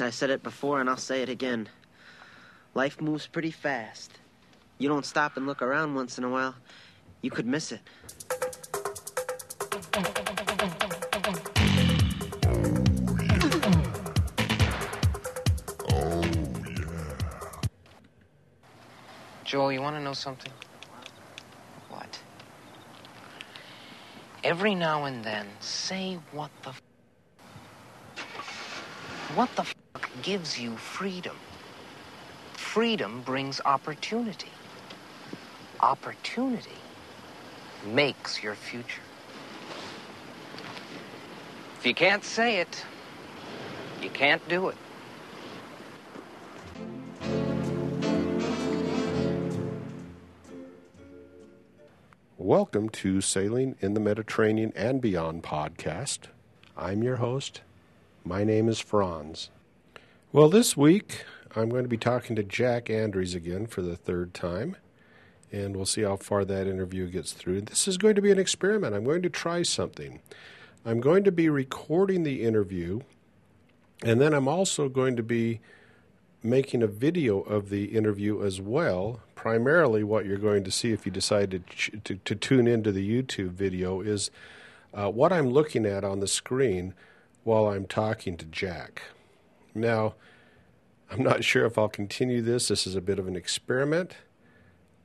I said it before and I'll say it again. Life moves pretty fast. You don't stop and look around once in a while, you could miss it. Oh, yeah. Joel, you want to know something? What? Every now and then, say what the f- What the fuck gives you freedom? Freedom brings opportunity. Opportunity makes your future. If you can't say it, you can't do it. Welcome to Sailing in the Mediterranean and Beyond podcast. I'm your host. My name is Franz. Well, this week I'm going to be talking to Jack Andrews again for the third time, and we'll see how far that interview gets through. This is going to be an experiment. I'm going to try something. I'm going to be recording the interview, and then I'm also going to be making a video of the interview as well. Primarily, what you're going to see if you decide to, to, to tune into the YouTube video is uh, what I'm looking at on the screen while I'm talking to Jack. Now, I'm not sure if I'll continue this. This is a bit of an experiment,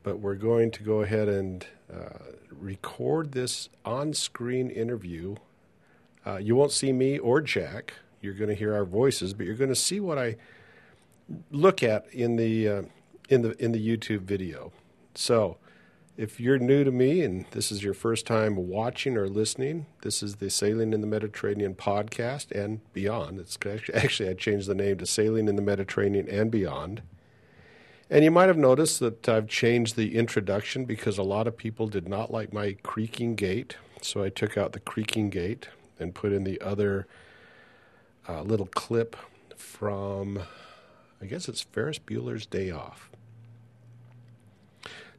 but we're going to go ahead and uh, record this on screen interview. Uh, you won't see me or Jack. You're going to hear our voices, but you're going to see what I look at in the uh, in the in the YouTube video. So, if you're new to me and this is your first time watching or listening, this is the Sailing in the Mediterranean podcast and beyond. It's actually, I changed the name to Sailing in the Mediterranean and Beyond. And you might have noticed that I've changed the introduction because a lot of people did not like my creaking gate. So I took out the creaking gate and put in the other uh, little clip from I guess it's Ferris Bueller's Day Off.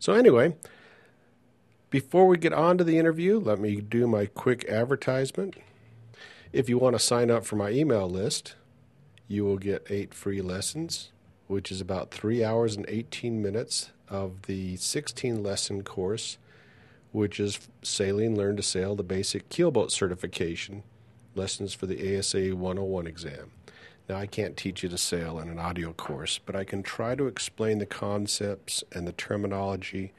So, anyway, before we get on to the interview, let me do my quick advertisement. If you want to sign up for my email list, you will get eight free lessons, which is about three hours and 18 minutes of the 16 lesson course, which is Sailing Learn to Sail the Basic Keelboat Certification, lessons for the ASA 101 exam. Now, I can't teach you to sail in an audio course, but I can try to explain the concepts and the terminology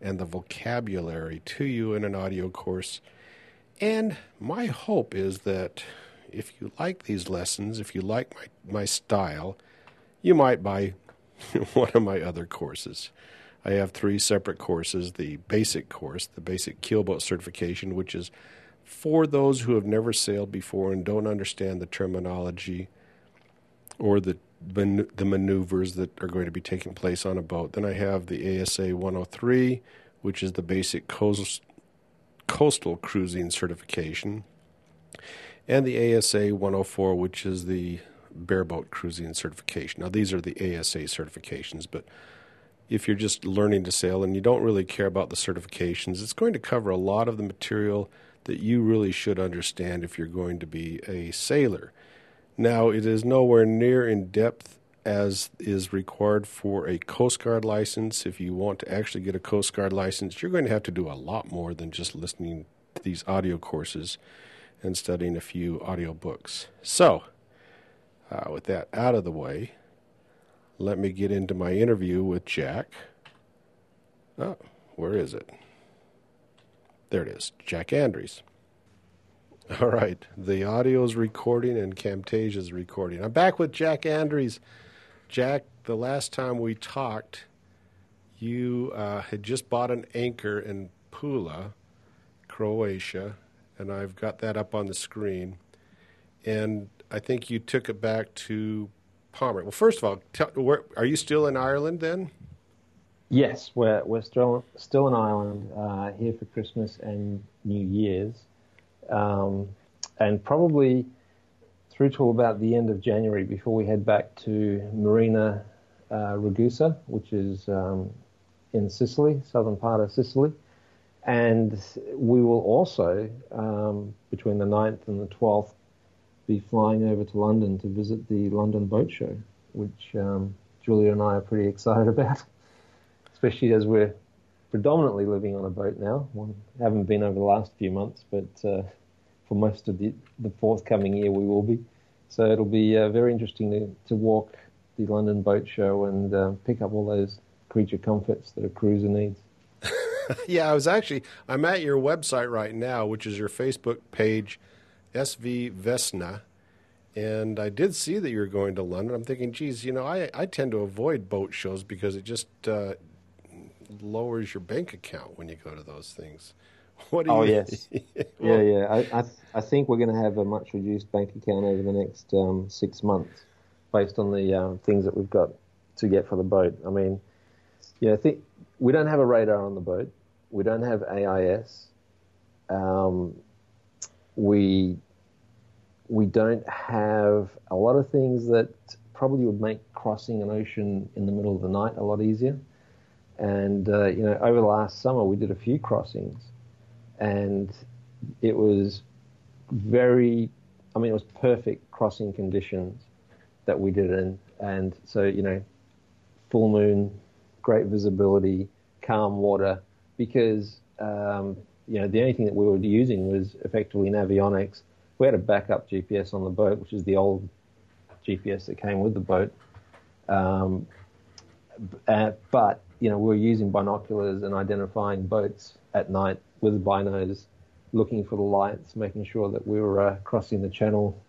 and the vocabulary to you in an audio course. And my hope is that if you like these lessons, if you like my, my style, you might buy one of my other courses. I have three separate courses the basic course, the basic keelboat certification, which is for those who have never sailed before and don't understand the terminology or the the maneuvers that are going to be taking place on a boat. Then I have the ASA 103, which is the basic coast, coastal cruising certification, and the ASA 104, which is the bareboat cruising certification. Now, these are the ASA certifications, but if you're just learning to sail and you don't really care about the certifications, it's going to cover a lot of the material that you really should understand if you're going to be a sailor. Now, it is nowhere near in depth as is required for a Coast Guard license. If you want to actually get a Coast Guard license, you're going to have to do a lot more than just listening to these audio courses and studying a few audio books. So, uh, with that out of the way, let me get into my interview with Jack. Oh, where is it? There it is, Jack Andrews. All right. The audio is recording and Camtasia is recording. I'm back with Jack Andrews. Jack, the last time we talked, you uh, had just bought an anchor in Pula, Croatia, and I've got that up on the screen. And I think you took it back to Pomer. Well, first of all, tell, where, are you still in Ireland then? Yes, we're we're still still in Ireland uh, here for Christmas and New Year's um, and probably through till about the end of January before we head back to Marina uh, Ragusa, which is um, in Sicily, southern part of Sicily. And we will also, um, between the 9th and the 12th, be flying over to London to visit the London Boat Show, which um, Julia and I are pretty excited about, especially as we're predominantly living on a boat now. We haven't been over the last few months, but uh, for most of the, the forthcoming year we will be. So it'll be uh, very interesting to, to walk the London Boat Show and uh, pick up all those creature comforts that a cruiser needs. yeah, I was actually I'm at your website right now, which is your Facebook page, SV Vesna, and I did see that you're going to London. I'm thinking, geez, you know, I I tend to avoid boat shows because it just uh, lowers your bank account when you go to those things. What do oh you? yes, yeah, yeah. I I, I think we're going to have a much reduced bank account over the next um, six months, based on the um, things that we've got to get for the boat. I mean, yeah, I think we don't have a radar on the boat. We don't have AIS. Um, we we don't have a lot of things that probably would make crossing an ocean in the middle of the night a lot easier. And uh, you know, over the last summer, we did a few crossings, and it was very, I mean, it was perfect crossing conditions that we did in. And so, you know, full moon, great visibility, calm water, because, um, you know, the only thing that we were using was effectively Navionics. We had a backup GPS on the boat, which is the old GPS that came with the boat. Um, uh, but, you know, we were using binoculars and identifying boats at night with binos, looking for the lights, making sure that we were uh, crossing the channel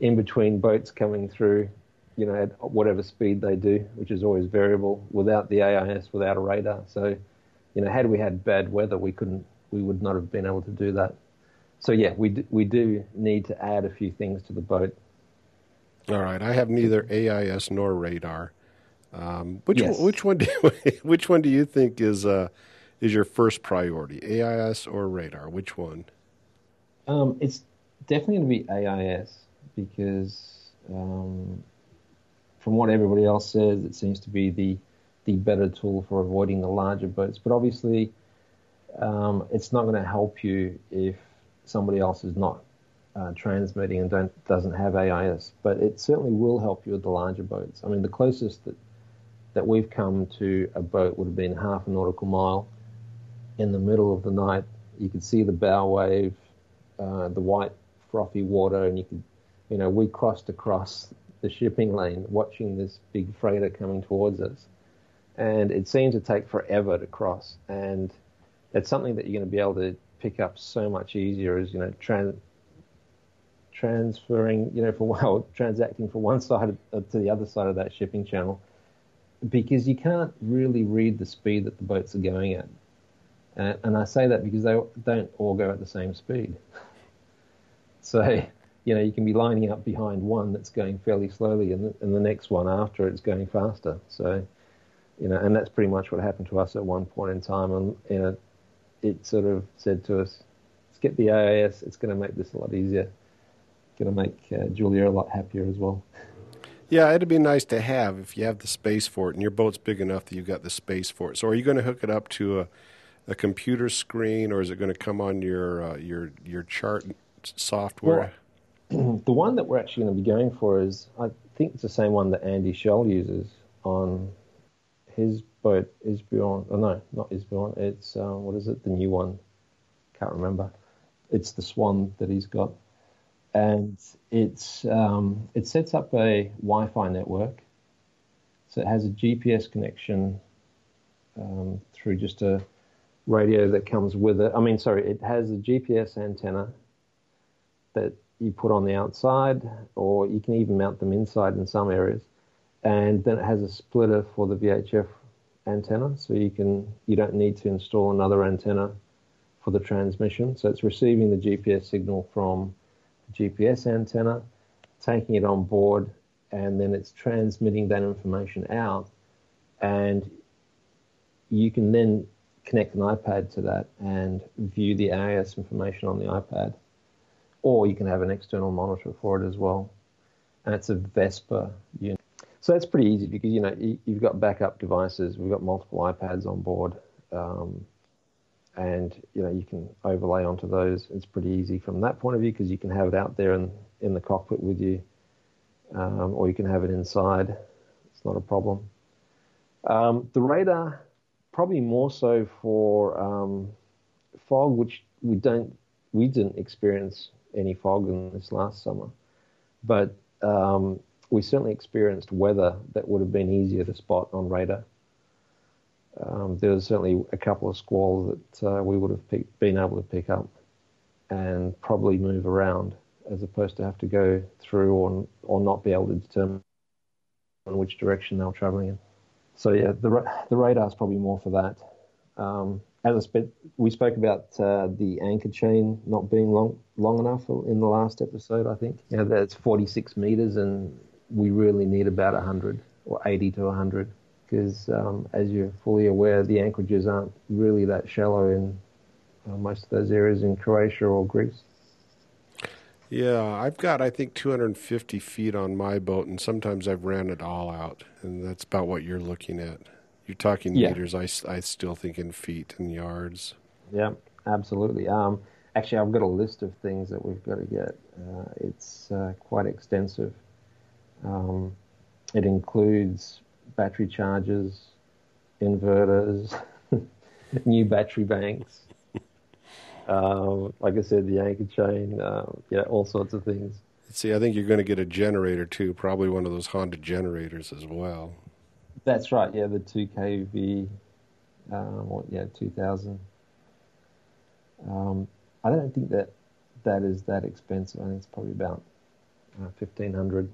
in between boats coming through, you know, at whatever speed they do, which is always variable, without the AIS, without a radar. So, you know, had we had bad weather, we couldn't, we would not have been able to do that. So yeah, we do, we do need to add a few things to the boat. All right, I have neither AIS nor radar. Um, which Yes. one, which one do which one do you think is uh, is your first priority, AIS or radar? Which one? Um, it's definitely going to be AIS because, um, from what everybody else says, it seems to be the the better tool for avoiding the larger boats. But obviously, um, it's not going to help you if somebody else is not uh, transmitting and don't doesn't have AIS. But it certainly will help you with the larger boats. I mean, the closest that that we've come to a boat would have been half a nautical mile in the middle of the night. You could see the bow wave, uh, the white frothy water, and you could, you know, we crossed across the shipping lane watching this big freighter coming towards us. And it seemed to take forever to cross. And it's something that you're going to be able to pick up so much easier as, you know, trans- transferring, you know, for well, transacting from one side to the other side of that shipping channel because you can't really read the speed that the boats are going at. And I say that because they don't all go at the same speed. So, you know, you can be lining up behind one that's going fairly slowly and the, and the next one after it's going faster. So, you know, and that's pretty much what happened to us at one point in time. And, you know, it sort of said to us, let's get the AIS. It's going to make this a lot easier. Going to make uh, Julia a lot happier as well. Yeah, it'd be nice to have if you have the space for it, and your boat's big enough that you've got the space for it. So, are you going to hook it up to a, a computer screen, or is it going to come on your uh, your your chart software? the one that we're actually going to be going for is, I think it's the same one that Andy Schell uses on his boat, Isbjorn. Oh, no, not Isbjorn. It's, uh, what is it? The new one. Can't remember. It's the Swan that he's got. And it's, um, it sets up a Wi Fi network. So it has a GPS connection um, through just a radio that comes with it. I mean, sorry, it has a GPS antenna that you put on the outside, or you can even mount them inside in some areas. And then it has a splitter for the VHF antenna, so you can you don't need to install another antenna for the transmission. So it's receiving the GPS signal from GPS antenna, taking it on board, and then it's transmitting that information out. And you can then connect an iPad to that and view the AIS information on the iPad or you can have an external monitor for it as well. And it's a Vesper unit. So that's pretty easy because you know you, have got backup devices. We've got multiple iPads on board, um, and you know you can overlay onto those. It's pretty easy from that point of view because you can have it out there in in the cockpit with you, um, or you can have it inside. It's not a problem. Um, the radar, probably more so for um, fog, which we don't, we didn't experience any fog in this last summer, but um, we certainly experienced weather that would have been easier to spot on radar. Um, there was certainly a couple of squalls that uh, we would have been able to pick up and probably move around as opposed to have to go through or, or not be able to determine which direction they were traveling in. So yeah, the the radar is probably more for that. Um, as I spe- we spoke about uh, the anchor chain not being long long enough in the last episode. I think know that's 46 meters, and we really need about 100 or 80 to 100 because, um, as you're fully aware, the anchorages aren't really that shallow in uh, most of those areas in Croatia or Greece. Yeah, I've got I think 250 feet on my boat, and sometimes I've ran it all out, and that's about what you're looking at. You're talking yeah. meters. I, I still think in feet and yards. Yeah, absolutely. Um, actually, I've got a list of things that we've got to get. Uh, it's uh, quite extensive. Um, it includes battery chargers, inverters, new battery banks. Um, like I said, the anchor chain, uh, yeah, all sorts of things. See, I think you're going to get a generator too, probably one of those Honda generators as well. That's right. Yeah, the two kV, um, or, yeah, two thousand. Um, I don't think that that is that expensive. I think it's probably about uh, fifteen hundred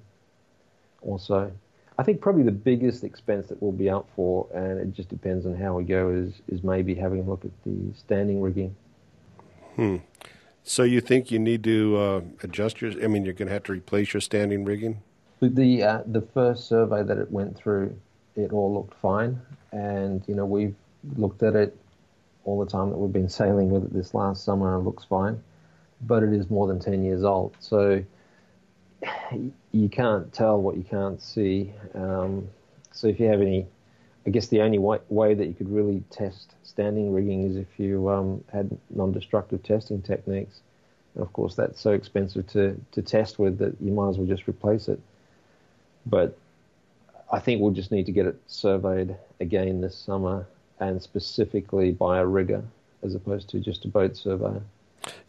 or so. I think probably the biggest expense that we'll be out for, and it just depends on how we go, is is maybe having a look at the standing rigging. Hmm. So you think you need to uh, adjust your? I mean, you're going to have to replace your standing rigging. The uh, the first survey that it went through, it all looked fine, and you know we've looked at it all the time that we've been sailing with it this last summer, and it looks fine, but it is more than ten years old, so you can't tell what you can't see. Um, so if you have any, I guess the only way, way, that you could really test standing rigging is if you um, had non-destructive testing techniques. And of course, that's so expensive to, to test with that you might as well just replace it. But I think we'll just need to get it surveyed again this summer and specifically by a rigger as opposed to just a boat surveyor.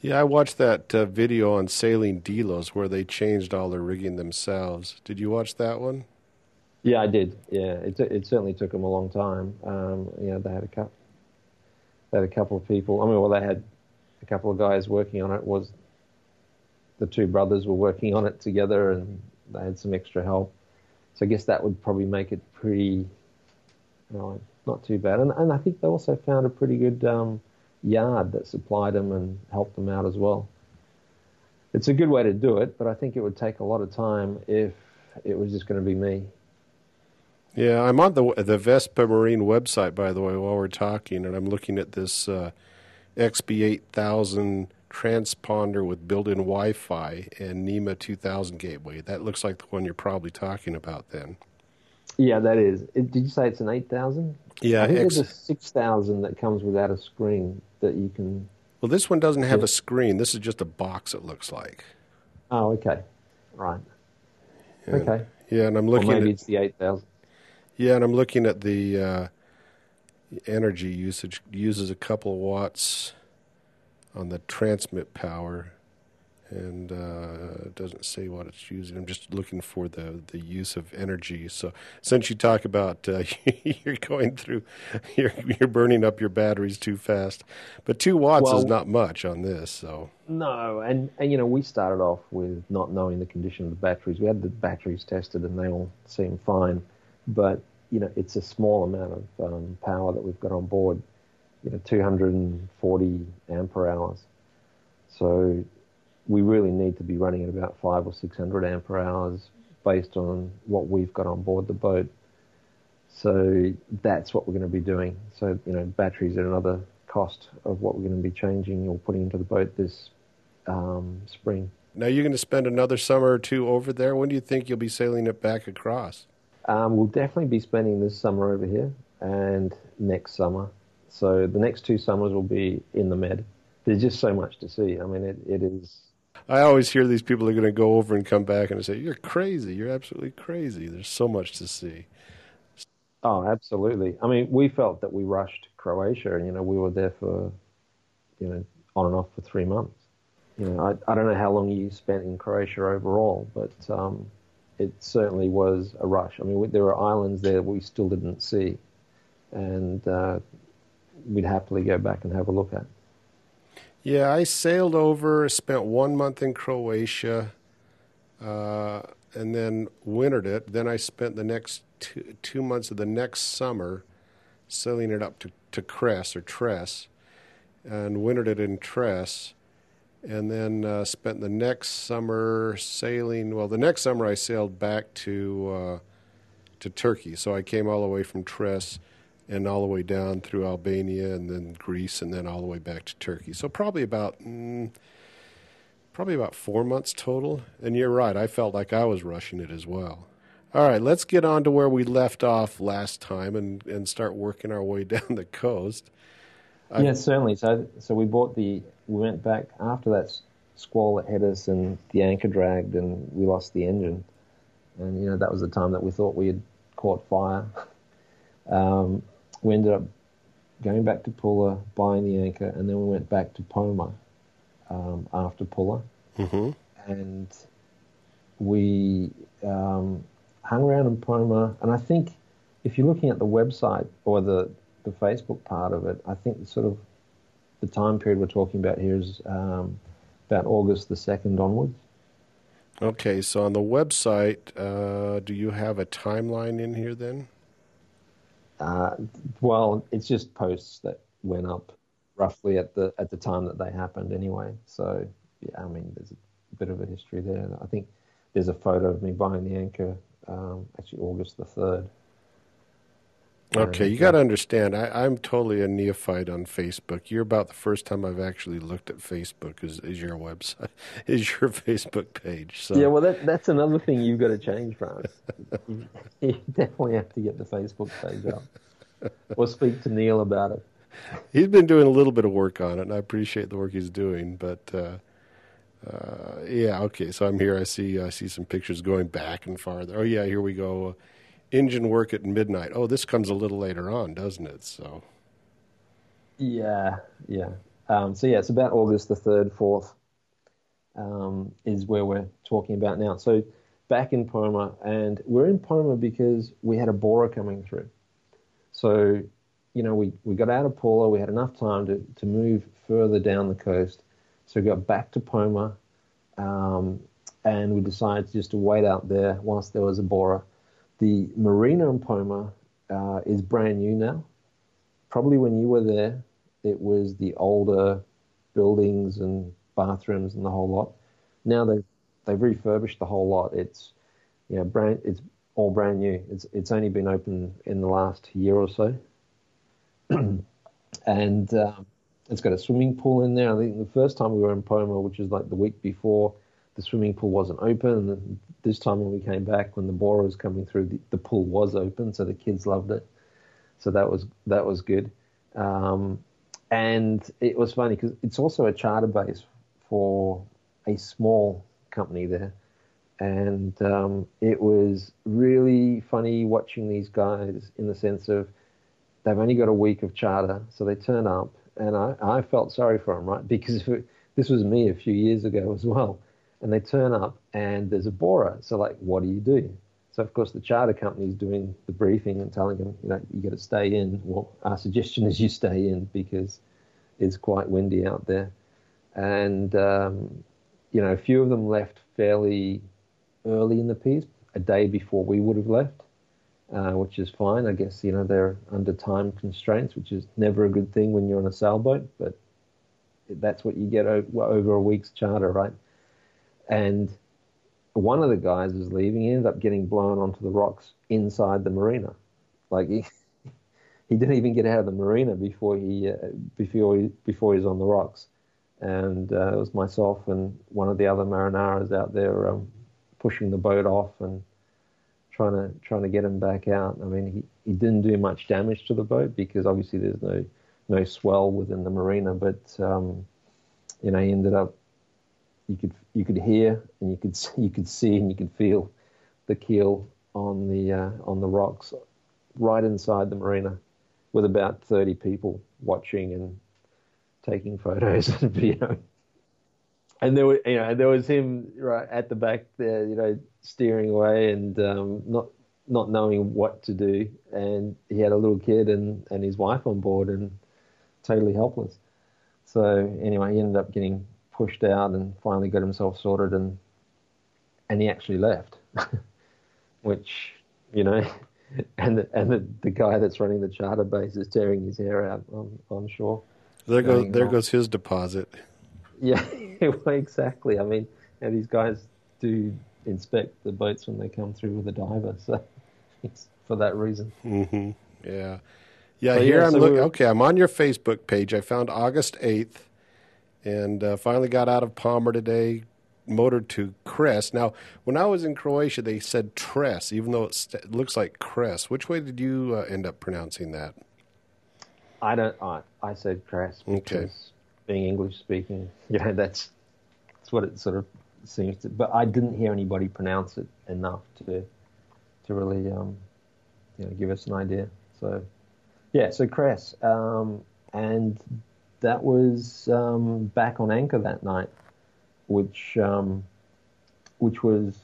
Yeah, I watched that uh, video on Sailing Delos where they changed all their rigging themselves. Did you watch that one? Yeah, I did. Yeah, it it certainly took them a long time. Um, you know, they had a couple, they had a couple of people. I mean, well, they had a couple of guys working on it. Was the two brothers were working on it together, and they had some extra help. So I guess that would probably make it pretty, you know, not too bad. And and I think they also found a pretty good. Um, yard that supplied them and helped them out as well. It's a good way to do it, but I think it would take a lot of time if it was just going to be me. Yeah, I'm on the the Vesper Marine website, by the way, while we're talking, and I'm looking at this uh, XB8000 transponder with built-in Wi-Fi and NMEA 2000 gateway. That looks like the one you're probably talking about then. Yeah, that is. It, did you say it's an 8000? Yeah, I think X- there's a 6000 that comes without a screen that you can. Well, this one doesn't have a screen. This is just a box. It looks like. Oh, okay, right. okay. Yeah, and I'm looking. Or maybe at, it's the 8000. Yeah, and I'm looking at the uh, energy usage. Uses a couple of watts on the transmit power and uh, it doesn't say what it's using. I'm just looking for the, the use of energy. So since you talk about uh, you're going through, you're you're burning up your batteries too fast, but two watts well, is not much on this. So no, and and you know we started off with not knowing the condition of the batteries. We had the batteries tested and they all seemed fine, but you know it's a small amount of um, power that we've got on board. You know, 240 ampere hours. So we really need to be running at about five or six hundred ampere hours based on what we've got on board the boat. So that's what we're going to be doing. So you know, batteries are another cost of what we're going to be changing or putting into the boat this um, spring. Now you're going to spend another summer or two over there. When do you think you'll be sailing it back across? Um, we'll definitely be spending this summer over here and next summer. So the next two summers will be in the Med. There's just so much to see. I mean, it, it is I always hear these people are going to go over and come back and say, "You're crazy. You're absolutely crazy." There's so much to see. Oh, absolutely. I mean, we felt that we rushed Croatia, and you know, we were there for, you know, on and off for three months. You know, I, I don't know how long you spent in Croatia overall, but um, it certainly was a rush. I mean, there are islands there we still didn't see, and uh, we'd happily go back and have a look at. Yeah, I sailed over, spent one month in Croatia, uh, and then wintered it. Then I spent the next two, two months of the next summer sailing it up to, to Cres or Tress and wintered it in Tress. and then uh, spent the next summer sailing. Well, the next summer I sailed back to uh, to Turkey, so I came all the way from Tres and all the way down through Albania and then Greece and then all the way back to Turkey. So probably about mm, probably about four months total. And you're right, I felt like I was rushing it as well. All right, let's get on to where we left off last time and, and start working our way down the coast. Yes, certainly. So, so we bought the we went back after that squall that hit us and the anchor dragged and we lost the engine. And, you know, that was the time that we thought we had caught fire. Um, we ended up going back to Pula, buying the anchor, and then we went back to Pomer um, after Pula. Mm-hmm. And we um, hung around in Pomer. And I think if you're looking at the website or the, the Facebook part of it, I think sort of the time period we're talking about here is um, about August the 2nd onwards. Okay, so on the website, uh, do you have a timeline in here then? Uh, well, it's just posts that went up roughly at the at the time that they happened anyway. So yeah, I mean, there's a bit of a history there. I think there's a photo of me buying the anchor, um, actually August the third. Okay, you got to understand. I, am totally a neophyte on Facebook. You're about the first time I've actually looked at Facebook. Is, is your website? Is your Facebook page? So. Yeah, well, that, that's another thing you've got to change, Franz. you, you definitely have to get the Facebook page up, or speak to Neil about it. He's been doing a little bit of work on it, and I appreciate the work he's doing. But uh, uh, yeah, okay. So I'm here. I see. I see some pictures going back and farther. Oh yeah, here we go engine work at midnight. Oh, this comes a little later on, doesn't it? So. Yeah, yeah. Um, so yeah, it's about August the third, fourth, um, is where we're talking about now. So back in Pomer, and we're in Pomer because we had a bora coming through. So, you know, we, we got out of Pula, we had enough time to, to move further down the coast. So we got back to Pomer, um, and we decided just to wait out there whilst there was a bora the marina in Pomer uh, is brand new now. Probably when you were there, it was the older buildings and bathrooms and the whole lot. Now they've they've refurbished the whole lot. It's you know brand it's all brand new. It's it's only been open in the last year or so, and um, it's got a swimming pool in there. I think the first time we were in Pomer, which is like the week before, the swimming pool wasn't open. And this time when we came back, when the bora was coming through, the, the pool was open, so the kids loved it. So that was that was good. Um, and it was funny because it's also a charter base for a small company there. And um, it was really funny watching these guys in the sense of they've only got a week of charter, so they turn up, and I, I felt sorry for them, right? Because this was me a few years ago as well and they turn up and there's a bora. So like, what do you do? So of course the charter company is doing the briefing and telling them, you know, you got to stay in. Well, our suggestion is you stay in because it's quite windy out there, and um, you know, a few of them left fairly early in the piece, a day before we would have left. Uh, which is fine. I guess you know they're under time constraints, which is never a good thing when you're on a sailboat. But that's what you get over a week's charter, right? And one of the guys was leaving. He ended up getting blown onto the rocks inside the marina. Like he, he didn't even get out of the marina before he uh, before he, before he was on the rocks. And uh, it was myself and one of the other marinaras out there um, pushing the boat off and trying to trying to get him back out. I mean, he, he didn't do much damage to the boat because obviously there's no no swell within the marina, but um, you know he ended up you could you could hear and you could you could see and you could feel the keel on the uh, on the rocks right inside the marina with about 30 people watching and taking photos and video. And there, were, you know, there was him right at the back there, you know, steering away and um, not not knowing what to do. And he had a little kid and, and his wife on board and totally helpless. So anyway, he ended up getting pushed out and finally got himself sorted and and he actually left, which you know and the, and the, the guy that's running the charter base is tearing his hair out on, on shore. There goes there goes his deposit. Yeah, exactly. I mean, and these guys do inspect the boats when they come through with a diver, so it's for that reason. Mm-hmm. Yeah, yeah. here yeah, I'm so looking. Okay, I'm on your Facebook page. I found August eighth, and uh, finally got out of Pomer today motored to Cres. Now, when I was in Croatia, they said Tres, even though it looks like Cres. Which way did you uh, end up pronouncing that? I don't. I, I said Cres because okay. being English speaking, you know, that's that's what it sort of seems to. But I didn't hear anybody pronounce it enough to to really, um, you know, give us an idea. So, yeah, so Cres, um, and that was um, back on anchor that night which um, which was,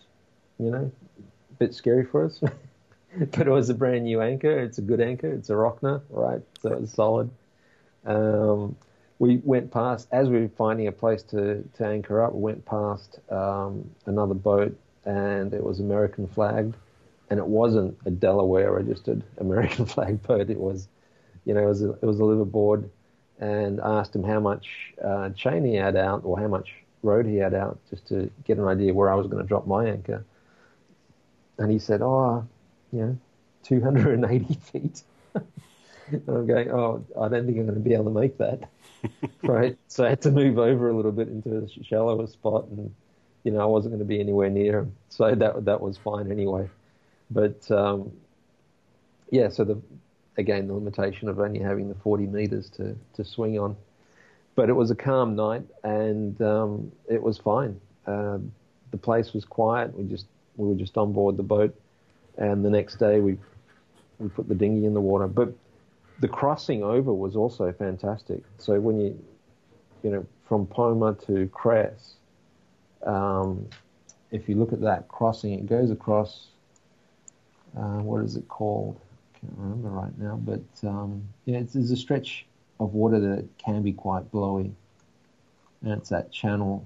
you know, a bit scary for us. but it was a brand new anchor. It's a good anchor. It's a Rocna, right? So it's solid. Um, we went past as we were finding a place to, to anchor up. We went past um, another boat, and it was American flagged, and it wasn't a Delaware registered American flag boat. It was, you know, it was a, it was a liveaboard, and asked him how much uh, chain he had out, or how much road he had out just to get an idea where I was going to drop my anchor. And he said, "Oh, you know, 280 feet." and I'm going, "Oh, I don't think I'm going to be able to make that." right. So I had to move over a little bit into a shallower spot, and you know, I wasn't going to be anywhere near him. So that that was fine anyway. But um, yeah, so the again the limitation of only having the 40 meters to to swing on but it was a calm night and um, it was fine. Uh, the place was quiet. We just we were just on board the boat, and the next day we we put the dinghy in the water. But the crossing over was also fantastic. So when you you know from Pomer to Cres, um, if you look at that crossing, it goes across. Uh, what is it called? I can't remember right now, but um, yeah, it's, there's a stretch of water that can be quite blowy, and it's that channel.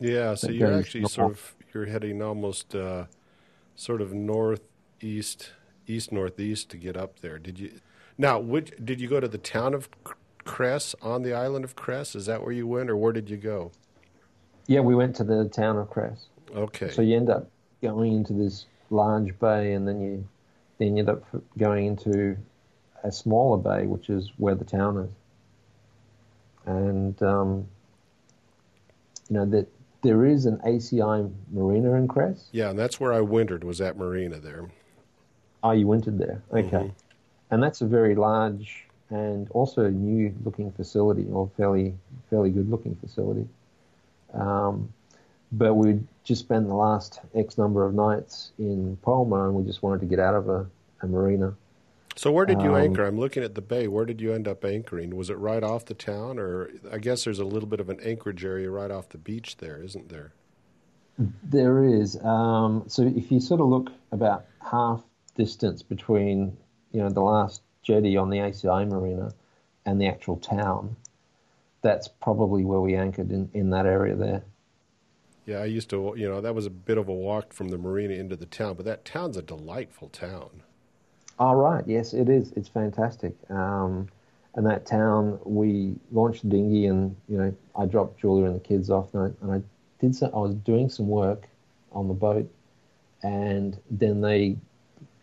Yeah, so you're actually north. sort of you're heading almost uh, sort of northeast, east northeast to get up there. Did you? Now, which, did you go to the town of Cres on the island of Cres? Is that where you went, or where did you go? Yeah, we went to the town of Cres. Okay. So you end up going into this large bay, and then you then you end up going into a smaller bay, which is where the town is and um, you know that there is an ACI marina in Cres. Yeah, and that's where I wintered. Was that marina there? Oh, you wintered there. Okay, mm-hmm. and that's a very large and also new looking facility, or fairly fairly good looking facility. Um, but we'd just spent the last X number of nights in Pomer, and we just wanted to get out of a, a marina. So where did you um, anchor? I'm looking at the bay. Where did you end up anchoring? Was it right off the town, or I guess there's a little bit of an anchorage area right off the beach there, isn't there? There is. Um, so if you sort of look about half distance between, you know, the last jetty on the ACI marina and the actual town, that's probably where we anchored in, in that area there. Yeah, I used to, you know, that was a bit of a walk from the marina into the town, but that town's a delightful town. Oh, right. Yes, it is. It's fantastic. Um, and that town, we launched the dinghy, and you know, I dropped Julia and the kids off, and I, and I did. Some, I was doing some work on the boat, and then they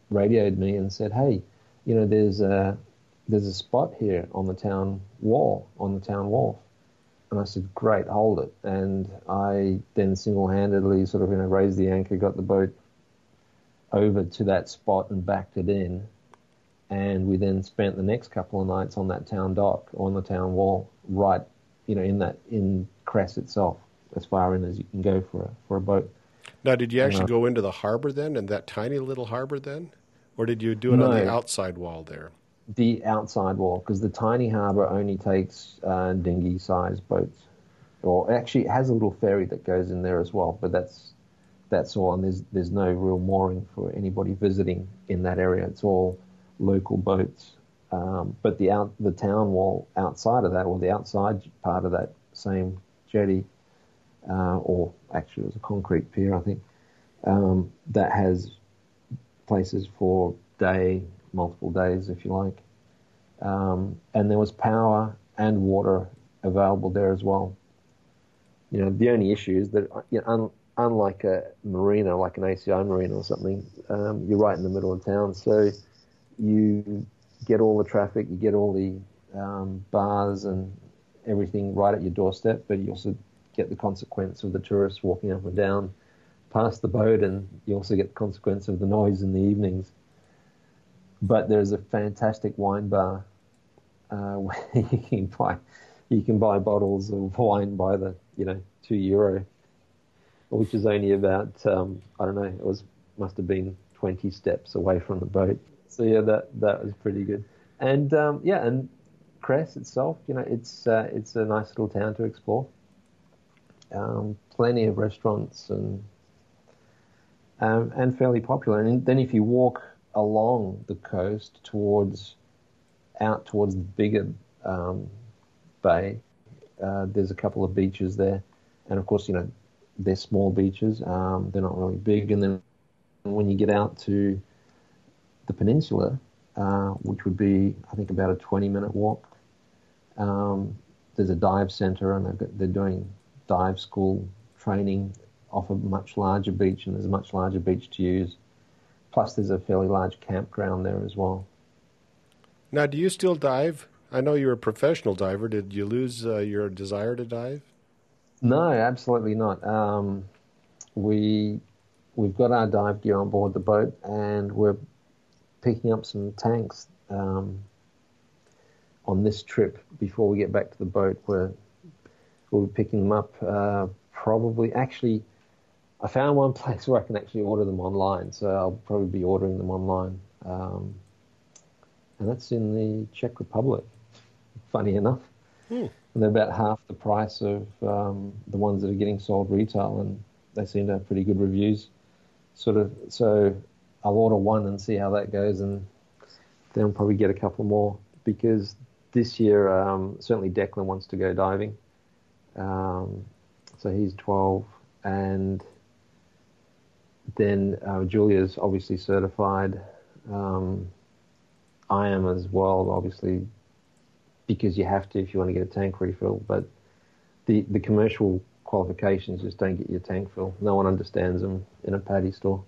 radioed me and said, "Hey, you know, there's a there's a spot here on the town wall, on the town wharf." And I said, "Great, hold it." And I then single-handedly sort of you know raised the anchor, got the boat over to that spot and backed it in. And we then spent the next couple of nights on that town dock, on the town wall, right, you know, in that in Cres itself. as far in as you can go for a for a boat. Now, did you actually Uh, go into the harbor then, in that tiny little harbor then, or did you do it on the outside wall there? The outside wall, because the tiny harbour only takes uh, dinghy-sized boats, or actually it has a little ferry that goes in there as well. But that's that's all, and there's there's no real mooring for anybody visiting in that area. It's all local boats. Um, but the out the town wall outside of that, or the outside part of that same jetty, uh, or actually it was a concrete pier, I think, um, that has places for day, multiple days, if you like. Um, and there was power and water available there as well. You know, the only issue is that, you know, un, unlike a marina, like an ACI marina or something, um, you're right in the middle of town. So you get all the traffic, you get all the um, bars and everything right at your doorstep, but you also get the consequence of the tourists walking up and down past the boat, and you also get the consequence of the noise in the evenings. But there's a fantastic wine bar uh, where you can buy you can buy bottles of wine by the you know two euro, which is only about um, I don't know it was must have been twenty steps away from the boat. So yeah, that that was pretty good. And um, yeah, and Cres itself, you know, it's uh, it's a nice little town to explore. Um, plenty of restaurants and um, and fairly popular. And then if you walk along the coast towards out towards the bigger um, bay, uh, there's a couple of beaches there, and of course, you know, they're small beaches. Um, they're not really big. And then when you get out to the peninsula, uh, which would be, I think, about a 20-minute walk, um, there's a dive center, and got, they're doing dive school training off a much larger beach, and there's a much larger beach to use. Plus, there's a fairly large campground there as well. Now, do you still dive? I know you're a professional diver. Did you lose uh, your desire to dive? No, absolutely not. Um, we we've got our dive gear on board the boat, and we're picking up some tanks um, on this trip before we get back to the boat. We're we'll be picking them up uh, probably. Actually, I found one place where I can actually order them online, so I'll probably be ordering them online, um, and that's in the Czech Republic. Funny enough and they're about half the price of um, the ones that are getting sold retail, and they seem to have pretty good reviews. Sort of, so I'll order one and see how that goes, and then I'll probably get a couple more because this year um, certainly Declan wants to go diving. Um, so he's 12, and then uh, Julia's obviously certified. Um, I am as well, obviously because you have to if you want to get a tank refill. But the the commercial qualifications just don't get your tank fill. No one understands them in a PADI store.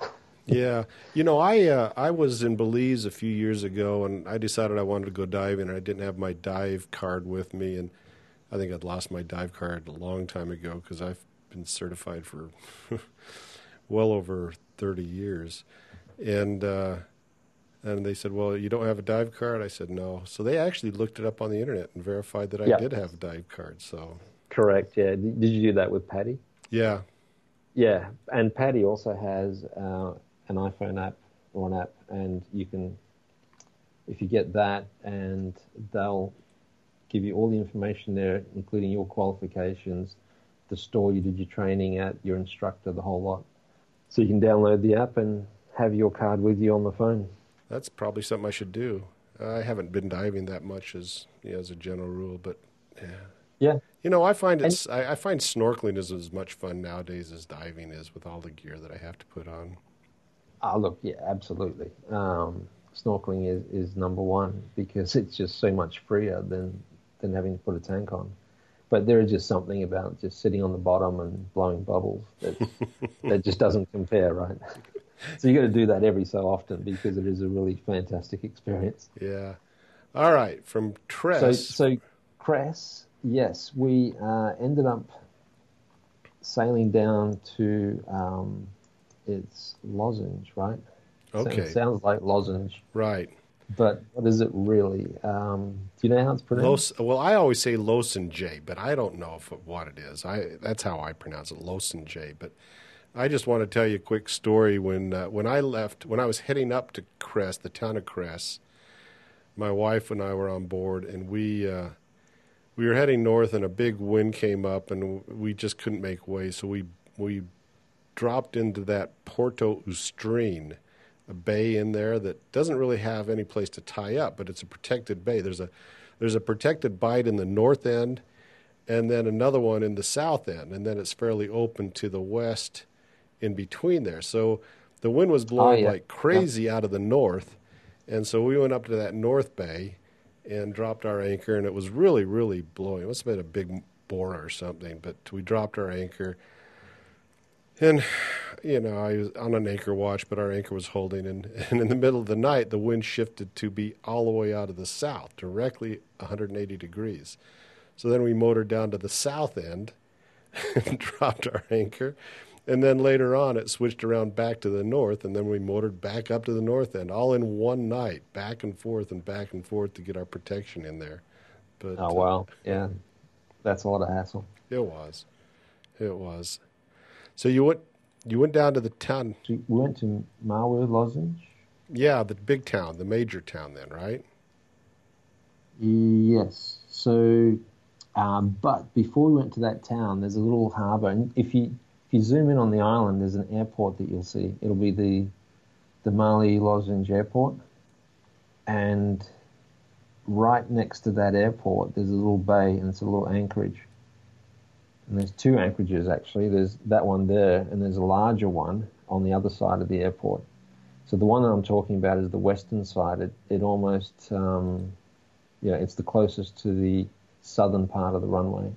Yeah, you know, I uh, I was in Belize a few years ago, and I decided I wanted to go diving, and I didn't have my dive card with me, and I think I'd lost my dive card a long time ago because I've been certified for well over thirty years, and uh, and they said, "Well, you don't have a dive card." I said, "No." So they actually looked it up on the internet and verified that I Yeah. did have a dive card. So Correct. Yeah. Did you do that with PADI? yeah, Yeah. And PADI also has uh, an iPhone app or an app, and you can, if you get that, and they'll give you all the information there, including your qualifications, the store you did your training at, your instructor, the whole lot. So you can download the app and have your card with you on the phone. that's probably something I should do. I haven't been diving that much as you know, as a general rule, but yeah. Yeah. You know, I find it's I, I find snorkeling is as much fun nowadays as diving is with all the gear that I have to put on. Oh, look, yeah, absolutely. Um, snorkeling is, is number one because it's just so much freer than than having to put a tank on. But there is just something about just sitting on the bottom and blowing bubbles that that just doesn't compare, right? So you got to do that every so often because it is a really fantastic experience. Yeah. All right, from So, Tress. so Cres, yes, we uh, ended up sailing down to um, it's Lozenge, right? So Okay. It sounds like lozenge. right. But what is it really? Um, do you know how it's pronounced? Los, well, I always say J, but I don't know if, what it is. I that's how I pronounce it, J. But I just want to tell you a quick story. When uh, when I left, when I was heading up to Cres, the town of Cres, my wife and I were on board, and we uh, we were heading north, and a big wind came up, and we just couldn't make way. So we we dropped into that Porto Ustrine, a bay in there that doesn't really have any place to tie up, but it's a protected bay. There's a there's a protected bight in the north end, and then another one in the south end, and then it's fairly open to the west in between there. So the wind was oh, blowing oh, yeah. like crazy yeah. out of the north, and so we went up to that north bay and dropped our anchor, and it was really really blowing. It must have been a big bora or something, but we dropped our anchor and, you know, I was on an anchor watch, but our anchor was holding. And, and in the middle of the night, the wind shifted to be all the way out of the south, directly 180 degrees. So then we motored down to the south end and dropped our anchor. And then later on, it switched around back to the north, and then we motored back up to the north end, all in one night, back and forth and back and forth to get our protection in there. But, oh, wow. Uh, yeah. That's a lot of hassle. It was. It was. So you went you went down to the town. So we went to Mali Lošinj. Yeah, the big town, the major town, then, right? Yes. So, um, but before we went to that town, there's a little harbour, and if you if you zoom in on the island, there's an airport that you'll see. It'll be the the Mali Lošinj Airport, and right next to that airport, there's a little bay, and it's a little anchorage. And there's two anchorages actually. There's that one there, and there's a larger one on the other side of the airport. So the one that I'm talking about is the western side. It, it almost, um, yeah, it's the closest to the southern part of the runway.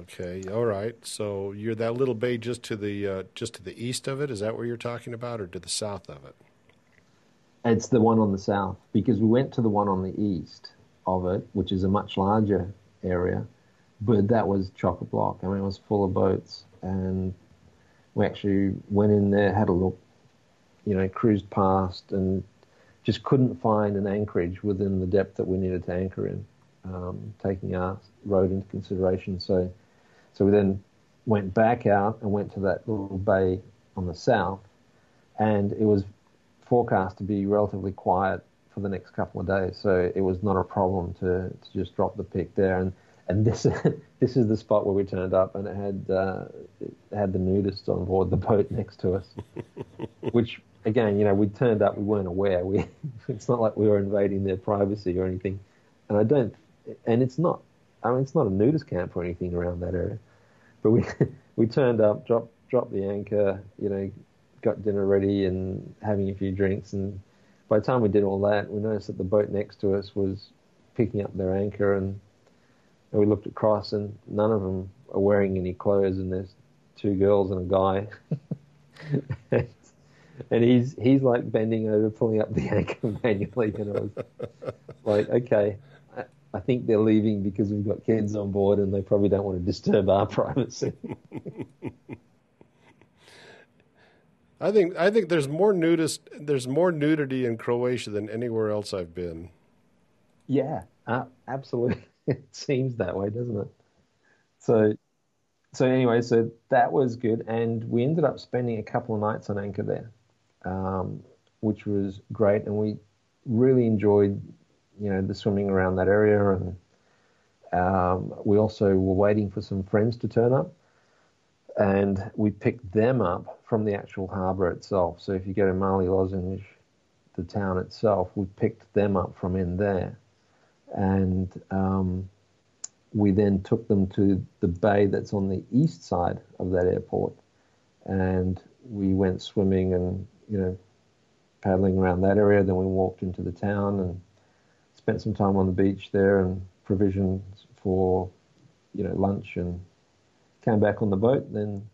Okay, all right. So you're that little bay just to the uh, just to the east of it. Is that where you're talking about, or to the south of it? It's the one on the south because we went to the one on the east of it, which is a much larger area but that was chock a block. I mean, it was full of boats, and we actually went in there, had a look, you know, cruised past, and just couldn't find an anchorage within the depth that we needed to anchor in, um, taking our rode into consideration. So, so we then went back out and went to that little bay on the south, and it was forecast to be relatively quiet for the next couple of days. So it was not a problem to, to just drop the pick there. And and this this is the spot where we turned up, and it had uh, it had the nudists on board the boat next to us. Which again, you know, we turned up, we weren't aware. We it's not like we were invading their privacy or anything, and I don't, and it's not. I mean, it's not a nudist camp or anything around that area. But we we turned up, dropped dropped the anchor, you know, got dinner ready and having a few drinks, and by the time we did all that, we noticed that the boat next to us was picking up their anchor and and we looked across, and none of them are wearing any clothes, and there's two girls and a guy. and, he's he's like bending over, pulling up the anchor manually, and I was like, okay, I, I think they're leaving because we've got kids on board, and they probably don't want to disturb our privacy. I think I think there's more nudist there's more nudity in Croatia than anywhere else I've been. Yeah, uh, absolutely. it seems that way, doesn't it? So, so anyway, so that was good, and we ended up spending a couple of nights on anchor there, um, which was great, and we really enjoyed, you know, the swimming around that area, and um, we also were waiting for some friends to turn up, and we picked them up from the actual harbour itself. So if you go to Mali Lošinj, the town itself, we picked them up from in there and um, we then took them to the bay that's on the east side of that airport, and we went swimming and you know paddling around that area. Then we walked into the town and spent some time on the beach there and provisions for you know lunch and came back on the boat. Then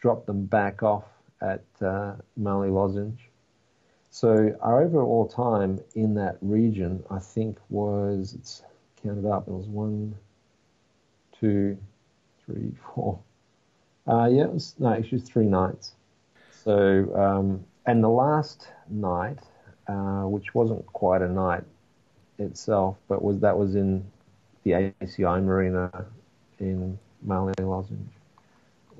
dropped them back off at uh, Mali Lošinj so our overall time in that region, I think, was it's counted up. It was one, two, three, four. Uh, yeah, it was no, actually three nights. So um, and the last night uh, which wasn't quite a night itself, but was that was in the ACI Marina in Mali Lošinj.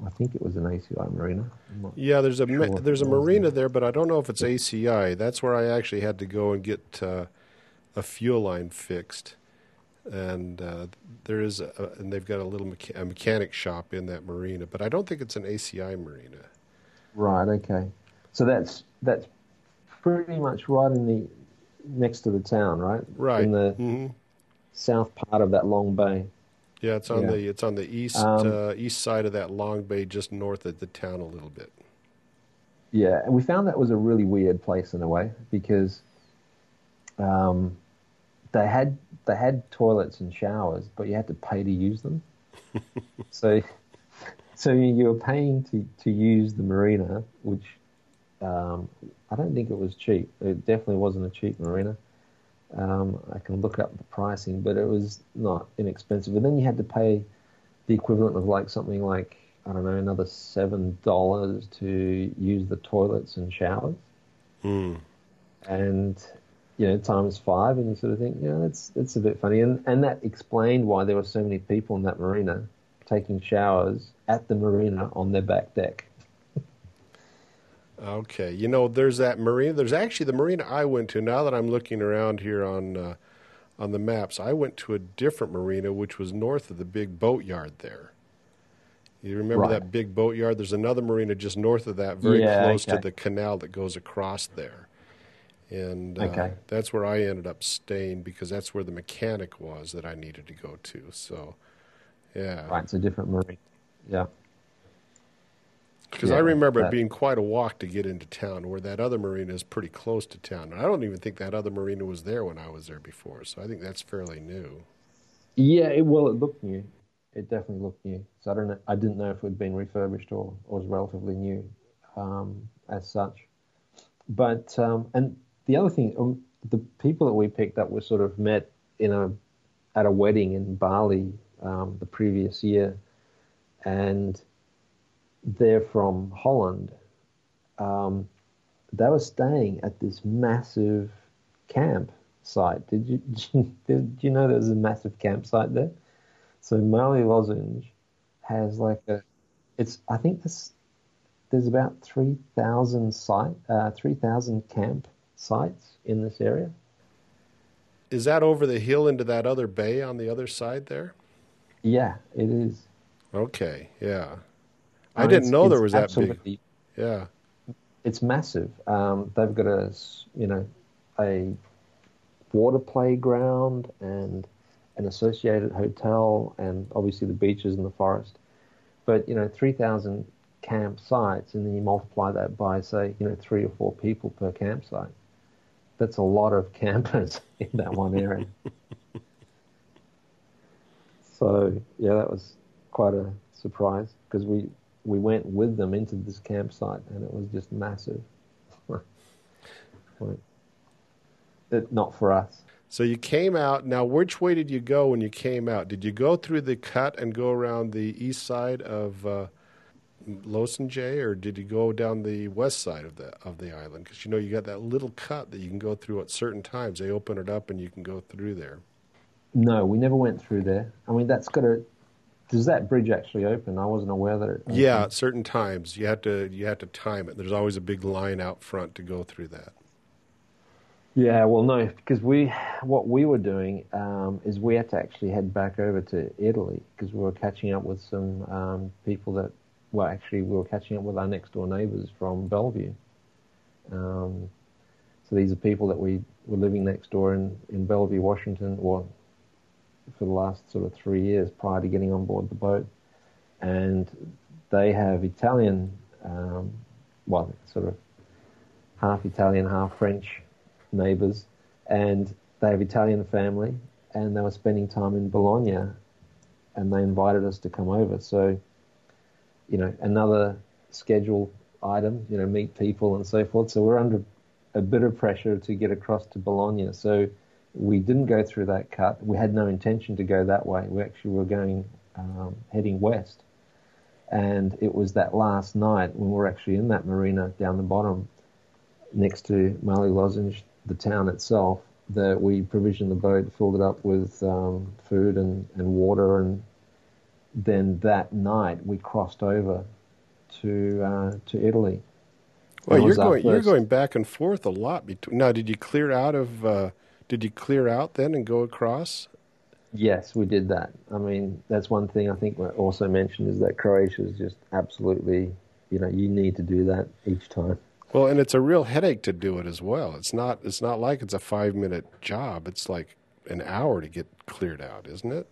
I think it was an ACI Marina. Yeah, there's a sure there's a marina there. but I don't know if it's ACI. That's where I actually had to go and get uh, a fuel line fixed, and uh, there is a, and they've got a little mecha- a mechanic shop in that marina, but I don't think it's an ACI marina. Right. Okay. So that's that's pretty much right in the next to the town, right? Right. In the hmm south part of that long bay. Yeah, it's on Yeah. the it's on the east Um, uh, east side of that long bay, just north of the town a little bit. Yeah, and we found that was a really weird place in a way because um, they had they had toilets and showers, but you had to pay to use them. so, so you were paying to to use the marina, which um, I don't think it was cheap. It definitely wasn't a cheap marina. Um, I can look up the pricing, but it was not inexpensive. And then you had to pay the equivalent of like something like I don't know another seven dollars to use the toilets and showers, Hmm. and you know times five, and you sort of think, yeah, that's that's a bit funny, and and that explained why there were so many people in that marina taking showers at the marina on their back deck. Okay, you know, there's that marina. There's actually the marina I went to. Now that I'm looking around here on uh, on the maps, I went to a different marina, which was north of the big boatyard there. You remember Right. that big boatyard? There's another marina just north of that, very Yeah, close to the canal that goes across there. And uh, Okay. that's where I ended up staying because that's where the mechanic was that I needed to go to. So, yeah. Right, it's a different marina. Yeah. Because Yeah, I remember it being quite a walk to get into town, where that other marina is pretty close to town. And I don't even think that other marina was there when I was there before, so I think that's fairly new. Yeah, it, well, it looked new. It definitely looked new. So I don't know. I didn't know if it had been refurbished or, or was relatively new um, as such. But um, and the other thing, um, the people that we picked up were sort of met in a at a wedding in Bali um, the previous year, and they're from Holland. Um, they were staying at this massive camp site. Did you did you know there was a massive campsite there? So Mali Lošinj has like a, it's I think this there's about three thousand site uh, three thousand camp sites in this area. Is that over the hill into that other bay on the other side there? Yeah, it is. Okay, yeah. I didn't it's- know there was that big. Yeah. It's massive. Um, they've got a you know a water playground and an associated hotel and obviously the beaches and the forest. But you know, three thousand campsites, and then you multiply that by say you know three or four people per campsite. That's a lot of campers in that one area. so yeah, that was quite a surprise because we we went with them into this campsite and it was just massive. Like, it, not for us. So you came out. Now, which way did you go when you came out? Did you go through the cut and go around the east side of uh, or did you go down the west side of the of the island? Because you know you got that little cut that you can go through at certain times. They open it up and you can go through there. No, we never went through there. I mean, that's got to. Does that bridge actually open? I wasn't aware that it. Opened. Yeah, at certain times you have to you have to time it. There's always a big line out front to go through that. Yeah, well, no, because we what we were doing um, is we had to actually head back over to Italy because we were catching up with some um, people that well, actually, we were catching up with our next door neighbours from Bellevue. Um, so these are people that we were living next door in in Bellevue, Washington, or for the last sort of three years prior to getting on board the boat, and they have Italian, um, well, sort of half Italian, half French neighbours, and they have Italian family, and they were spending time in Bologna, and they invited us to come over. So, you know, another schedule item, you know, meet people and so forth. So we're under a bit of pressure to get across to Bologna. So we didn't go through that cut. We had no intention to go that way. We actually were going um, heading west, and it was that last night when we were actually in that marina down the bottom next to Mali Lošinj the town itself. That we provisioned the boat, filled it up with um, food and, and water, and then that night we crossed over to uh, to Italy. Well, you're going you're going back and forth a lot between. Now, did you clear out of? Uh, did you clear out then and go across? Yes, we did that. I mean, that's one thing I think we also mentioned is that Croatia is just absolutely, you know, you need to do that each time. Well, and it's a real headache to do it as well. It's not. It's not like it's a five minute job. It's like an hour to get cleared out, isn't it?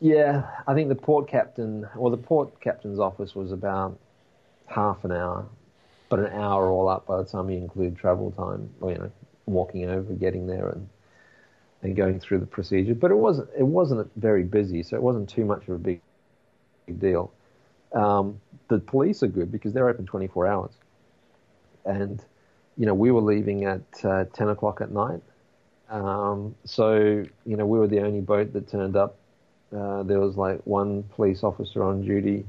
Yeah, I think the port captain, or the port captain's office was about half an hour, but an hour all up by the time you include travel time, or, you know, walking over, getting there, and and going through the procedure. But it wasn't it wasn't very busy, so it wasn't too much of a big, big deal. Um, the police are good because they're open 24 hours, and you know we were leaving at uh, 10 o'clock at night. Um, so you know we were the only boat that turned up uh, there was like one police officer on duty,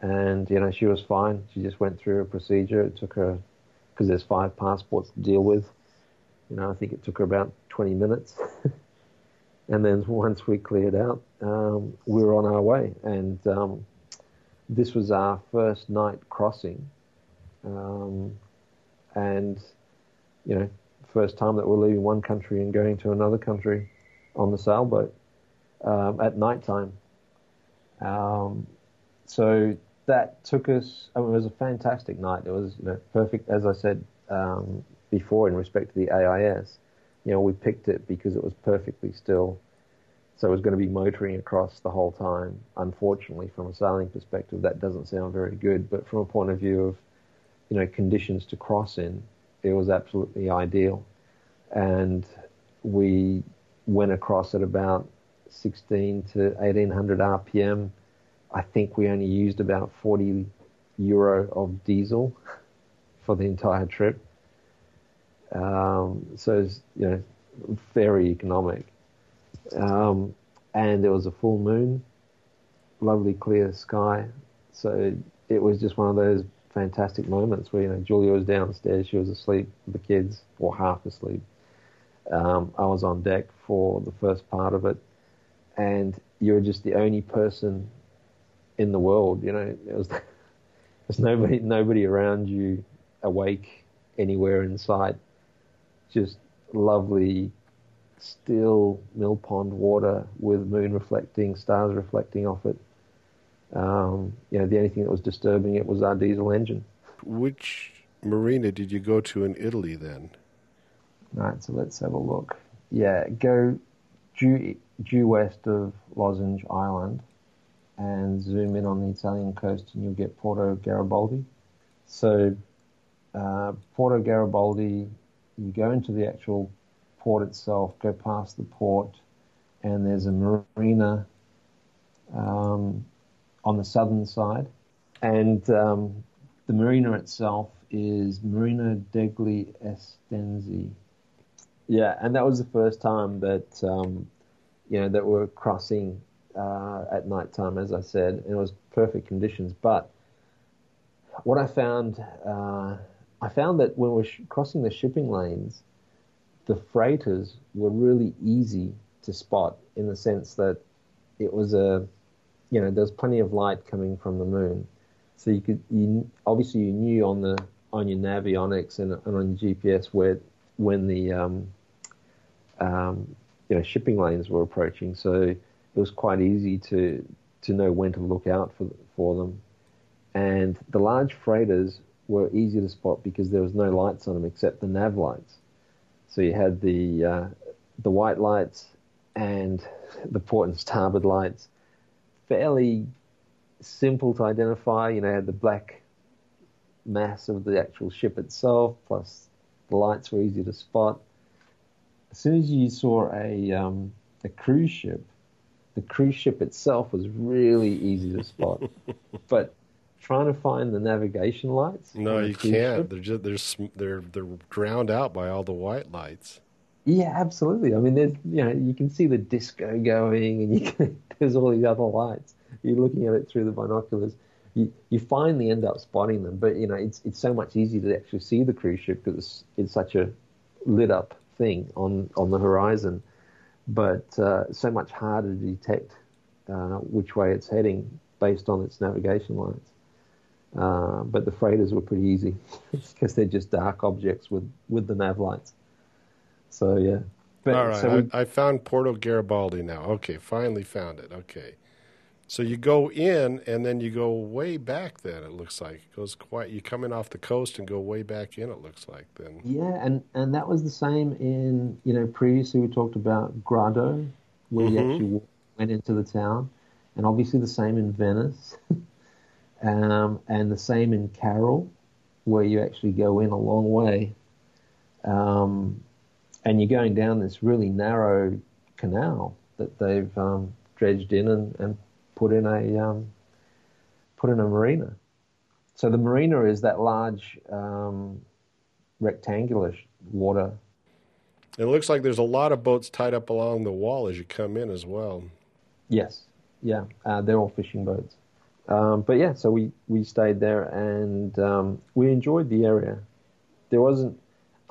and you know she was fine. She just went through a procedure. It took her because there's five passports to deal with. You know, I think it took her about 20 minutes, and then once we cleared out, um, we were on our way. And um, this was our first night crossing, um, and you know, first time that we're leaving one country and going to another country on the sailboat um, at night time. Um, so that took us. I mean, it was a fantastic night. It was you know, perfect, as I said um, before, in respect to the AIS. You know, we picked it because it was perfectly still. So it was going to be motoring across the whole time. Unfortunately, from a sailing perspective, that doesn't sound very good. But from a point of view of, you know, conditions to cross in, it was absolutely ideal. And we went across at about 16 to 1800 RPM. I think we only used about 40 euro of diesel for the entire trip. Um, so it's, you know, very economic. Um, and there was a full moon, lovely clear sky. So it was just one of those fantastic moments where, you know, Julia was downstairs, she was asleep the kids, or half asleep. Um, I was on deck for the first part of it, and you were just the only person in the world. You know, there was there's nobody nobody around you awake anywhere in sight. Just lovely, still mill pond water with moon reflecting, stars reflecting off it. Um, you know, the only thing that was disturbing it was our diesel engine. Which marina did you go to in Italy then? Right, so let's have a look. Yeah, go due, due west of Lošinj Island and zoom in on the Italian coast and you'll get Porto Garibaldi. So, uh, Porto Garibaldi, you go into the actual port itself, go past the port, and there's a marina um, on the southern side. And um, the marina itself is Marina degli Estensi. Yeah, and that was the first time that um, you know that we were crossing uh, at night time, as I said, and it was perfect conditions. But what I found, uh, I found that when we we're crossing the shipping lanes, the freighters were really easy to spot in the sense that it was a, you know, there's plenty of light coming from the moon, so you could, you obviously you knew on the on your navionics and, and on your GPS where when the um, um, you know shipping lanes were approaching, so it was quite easy to to know when to look out for for them. And the large freighters were easy to spot because there was no lights on them except the nav lights. So you had the uh, the white lights and the port and starboard lights, fairly simple to identify. You know, had the black mass of the actual ship itself, plus the lights were easy to spot. As soon as you saw a um, a cruise ship, the cruise ship itself was really easy to spot, but trying to find the navigation lights. No, you cruise can't. They're just they're they're they're drowned out by all the white lights. Yeah, absolutely. I mean, there's you know you can see the disco going, and you can, there's all these other lights. You're looking at it through the binoculars. You you finally end up spotting them, but you know it's it's so much easier to actually see the cruise ship because it's, it's such a lit up thing on on the horizon, but uh, so much harder to detect uh, which way it's heading based on its navigation lines. Uh, but the freighters were pretty easy because they're just dark objects with, with the nav lights. So yeah. But, All right, so we, I, I, found Porto Garibaldi now. Okay, finally found it. Okay, so you go in and then you go way back. Then it looks like it goes quite. You come in off the coast and go way back in. It looks like then. Yeah, and and that was the same in you know previously we talked about Grado, where mm-hmm. you actually went into the town, and obviously the same in Venice. um, and the same in Caorle, where you actually go in a long way, um, and you're going down this really narrow canal that they've um, dredged in and, and, put in a um, put in a marina. So the marina is that large um, rectangular water. It looks like there's a lot of boats tied up along the wall as you come in as well. Yes, yeah, uh, they're all fishing boats. Um, but yeah, so we, we stayed there and um, we enjoyed the area. There wasn't,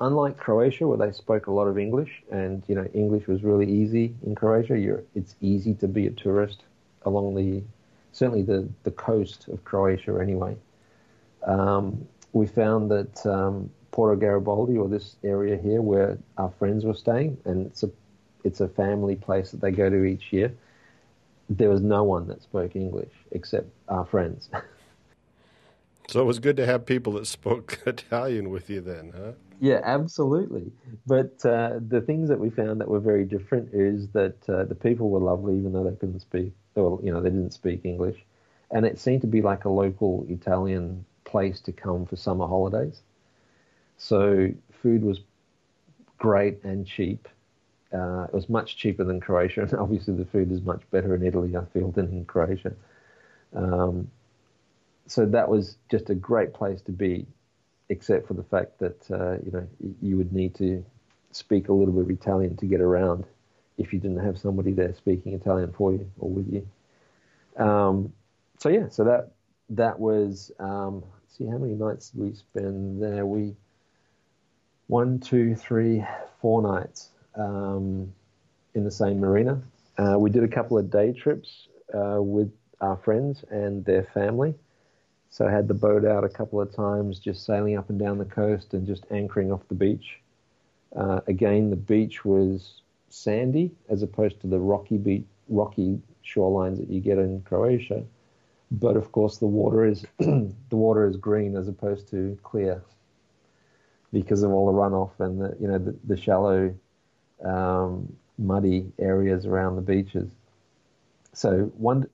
unlike Croatia where they spoke a lot of English and, you know, English was really easy in Croatia. You're, it's easy to be a tourist along the, certainly the, the coast of Croatia anyway. Um, we found that um, Porto Garibaldi or this area here where our friends were staying and it's a, it's a family place that they go to each year there was no one that spoke English except our friends. so it was good to have people that spoke Italian with you then, huh? Yeah, absolutely. But uh, the things that we found that were very different is that uh, the people were lovely, even though they couldn't speak, well, you know, they didn't speak English, and it seemed to be like a local Italian place to come for summer holidays. So food was great and cheap, uh, it was much cheaper than Croatia, and obviously the food is much better in Italy, I feel, than in Croatia. Um, so that was just a great place to be, except for the fact that uh, you know you would need to speak a little bit of Italian to get around if you didn't have somebody there speaking Italian for you or with you. Um, so yeah, so that that was um, see how many nights did we spend there? We one, two, three, four nights um, in the same marina. Uh, we did a couple of day trips uh, with our friends and their family. So I had the boat out a couple of times, just sailing up and down the coast and just anchoring off the beach. Uh, again, the beach was sandy as opposed to the rocky beach, rocky shorelines that you get in Croatia. But of course, the water is the water is green as opposed to clear because of all the runoff and the you know the, the shallow um, muddy areas around the beaches. So one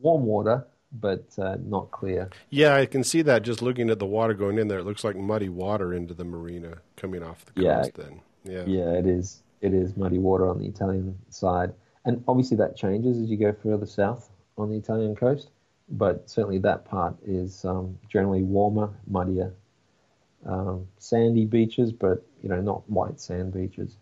warm water, but uh, not clear. Yeah, I can see that just looking at the water going in there. It looks like muddy water into the marina coming off the coast. Yeah, then yeah, yeah, it is. It is muddy water on the Italian side, and obviously that changes as you go further south on the Italian coast. But certainly that part is um, generally warmer, muddier, um, sandy beaches, but you know not white sand beaches.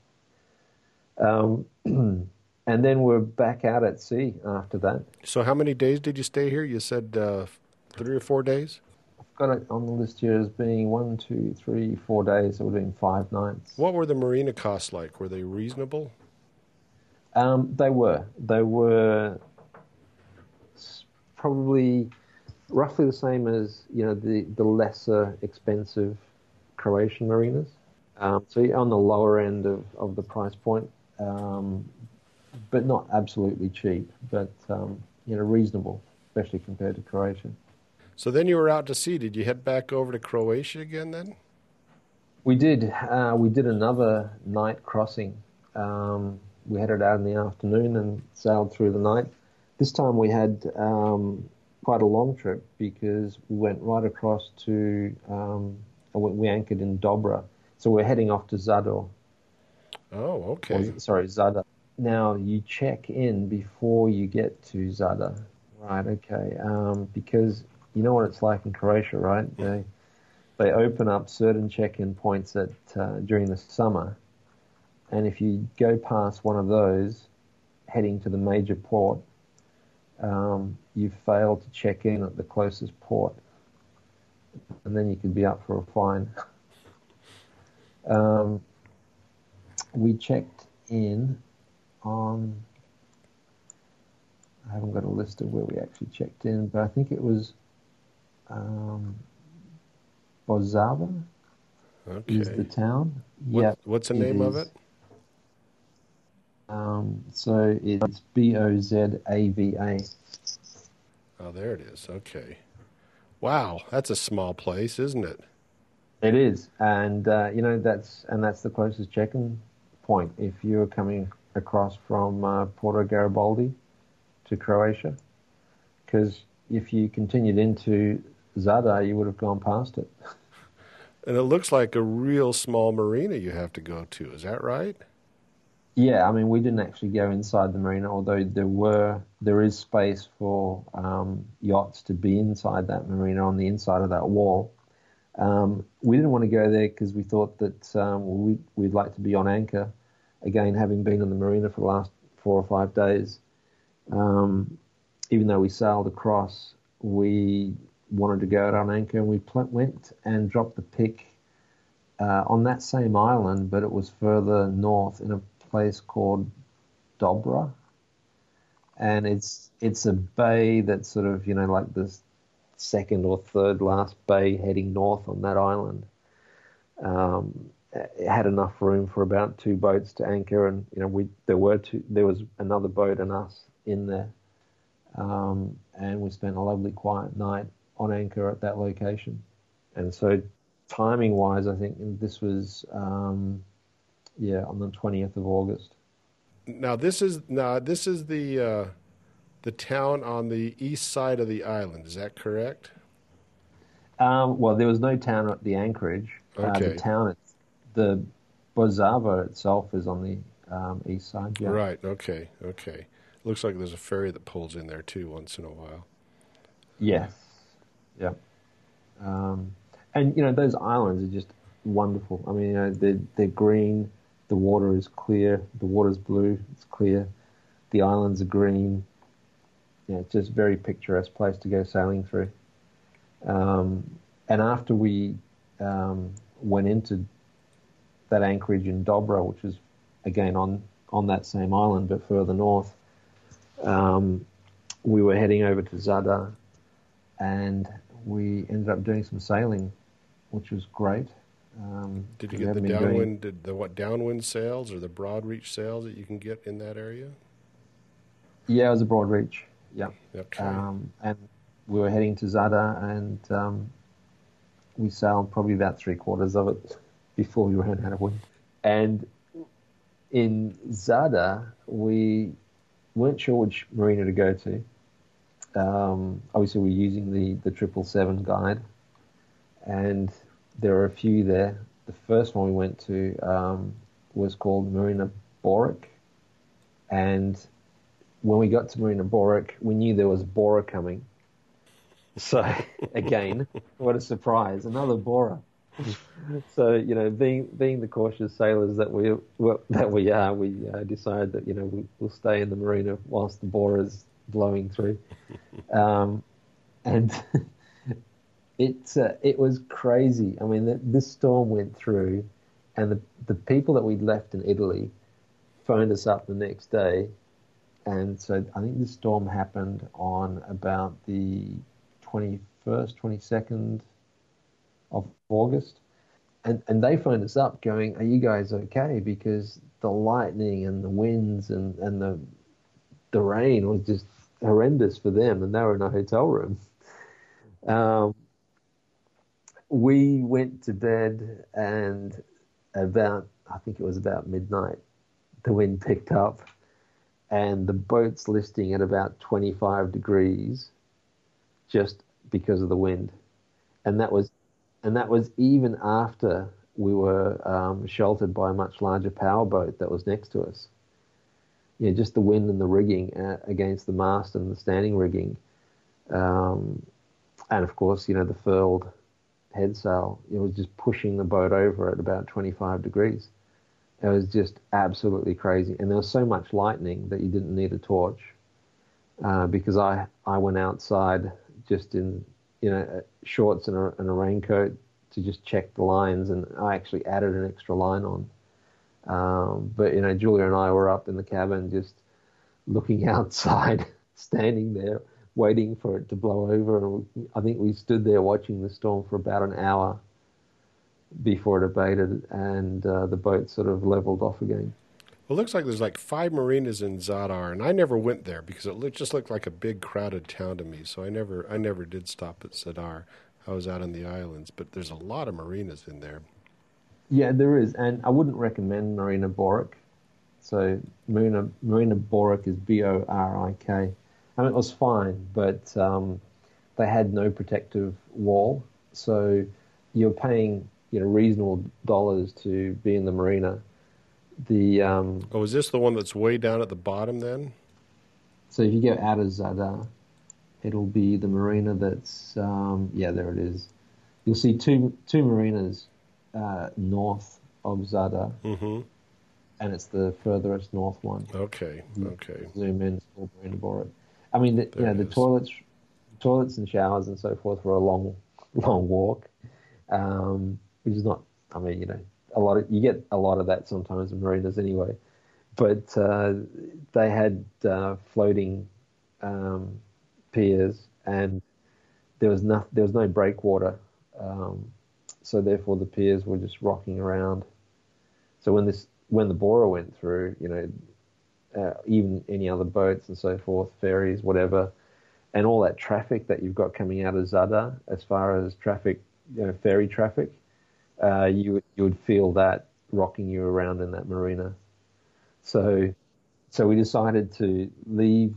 Um, and then we're back out at sea after that. So, how many days did you stay here? You said uh, three or four days. I've got it on the list here as being one, two, three, four days. So we're doing five nights. What were the marina costs like? Were they reasonable? Um, they were. They were probably roughly the same as you know the the lesser expensive Croatian marinas. Um, so on the lower end of, of the price point um, but not absolutely cheap, but um, you know reasonable, especially compared to Croatia. So then you were out to sea. Did you head back over to Croatia again then? We did. Uh, we did another night crossing. Um, we headed out in the afternoon and sailed through the night. This time we had um, quite a long trip because we went right across to. Um, we anchored in Dobra, so we're heading off to Zadar Oh, okay. Or, sorry, Zadar. Now you check in before you get to Zadar. Right, okay. Um, because you know what it's like in Croatia, right? They they open up certain check-in points at uh, during the summer, and if you go past one of those, heading to the major port, um, you fail to check in at the closest port, and then you could be up for a fine. Um, we checked in on. I haven't got a list of where we actually checked in, but I think it was um, Bozava Okay. is the town. What- yeah. What's the name of it? Um, so it's B O Z A V A. Oh, there it is. Okay. Wow, that's a small place, isn't it? It is, and uh, you know that's and that's the closest check-in point if you're coming across from uh, Porto Garibaldi to Croatia, because if you continued into Zadar, you would have gone past it. And it looks like a real small marina you have to go to. Is that right? Yeah, I mean we didn't actually go inside the marina, although there were there is space for um, yachts to be inside that marina on the inside of that wall. Um, we didn't want to go there because we thought that um, we, we'd like to be on anchor. Again, having been in the marina for the last four or five days, um, even though we sailed across, we wanted to go out on anchor, and we pl- went and dropped the pick uh, on that same island, but it was further north in a place called Dobra, and it's it's a bay that's sort of you know like this second or third last bay heading north on that island. Um, it had enough room for about two boats to anchor, and you know we there were two. There was another boat and us in there, um, and we spent a lovely quiet night on anchor at that location. And so, timing wise, I think this was um, yeah on the twentieth of August. Now this is now this is the uh, the town on the east side of the island. Is that correct? Um, well, there was no town at the anchorage. Uh, Okay. the town, the Bozava itself is on the um, east side. Yeah. Right. Okay. Okay. Looks like there's a ferry that pulls in there too once in a while. Yes. Yeah. Um, and you know those islands are just wonderful. I mean, you know, they're they're green. The water is clear. The water's blue. It's clear. The islands are green. Yeah, it's just a very picturesque place to go sailing through. Um, and after we um, went into that anchorage in Dobra, which is again on on that same island but further north, um, we were heading over to Zadar, and we ended up doing some sailing, which was great. Um, Did you get the haven't doing- downwind? Did the what downwind sails or the broad reach sails that you can get in that area? Yeah, it was a broad reach. Yeah. Okay. Um, and we were heading to Zadar, and um, we sailed probably about three quarters of it before we ran out of wind. And in Zadar, we weren't sure which marina to go to. Um, obviously, we're using the the triple seven guide, and there are a few there. The first one we went to um, was called Marina Borik, and when we got to Marina Borik, we knew there was a Bora coming. So again, what a surprise! Another Bora. so you know, being being the cautious sailors that we well, that we are, we uh, decided that you know we, we'll stay in the marina whilst the Bora's blowing through, um, and it uh, it was crazy. I mean, the, this storm went through, and the the people that we'd left in Italy phoned us up the next day and so I think this storm happened on about the 21st, 22nd of August. And, and they phoned us up going, Are you guys okay? Because the lightning and the winds and, and the, the rain was just horrendous for them, and they were in a hotel room. Um, we went to bed, and about, I think it was about midnight, the wind picked up and the boat's listing at about 25 degrees just because of the wind. And that was and that was even after we were um, sheltered by a much larger power boat that was next to us. Yeah just the wind and the rigging uh, against the mast and the standing rigging um, and of course you know the furled head sail it was just pushing the boat over at about 25 degrees it was just absolutely crazy, and there was so much lightning that you didn't need a torch. Uh, because I I went outside just in you know shorts and a, and a raincoat to just check the lines, and I actually added an extra line on. Um, but you know, Julia and I were up in the cabin just looking outside, standing there, waiting for it to blow over. And I think we stood there watching the storm for about an hour before it abated, and uh, the boat sort of leveled off again. Well, it looks like there's like five marinas in Zadar, and I never went there because it just looked like a big crowded town to me. So I never, I never did stop at Zadar. I was out on the islands, but there's a lot of marinas in there. Yeah, there is, and I wouldn't recommend Marina Borik. So Marina Marina Borik is B O R I K. I mean, it was fine, but um, they had no protective wall, so you're paying you know reasonable dollars to be in the marina. The um, oh, is this the one that's way down at the bottom then? So if you go out of Zadar, it'll be the marina that's um, yeah there it is. You'll see two two marinas uh, north of Zadar, mm-hmm. and it's the furthest north one. Okay, okay. Zoom in, it's Marina. I mean, the, you know, the is. toilets, toilets and showers and so forth were a long, long walk, um, which is not. I mean, you know, a lot of you get a lot of that sometimes in marinas anyway, but uh, they had uh, floating um, piers and there was no there was no breakwater. Um, so therefore the piers were just rocking around. So when this when the Bora went through, you know, uh, even any other boats and so forth, ferries, whatever, and all that traffic that you've got coming out of Zadar, as far as traffic, you know, ferry traffic, uh, you you would feel that rocking you around in that marina. So, so we decided to leave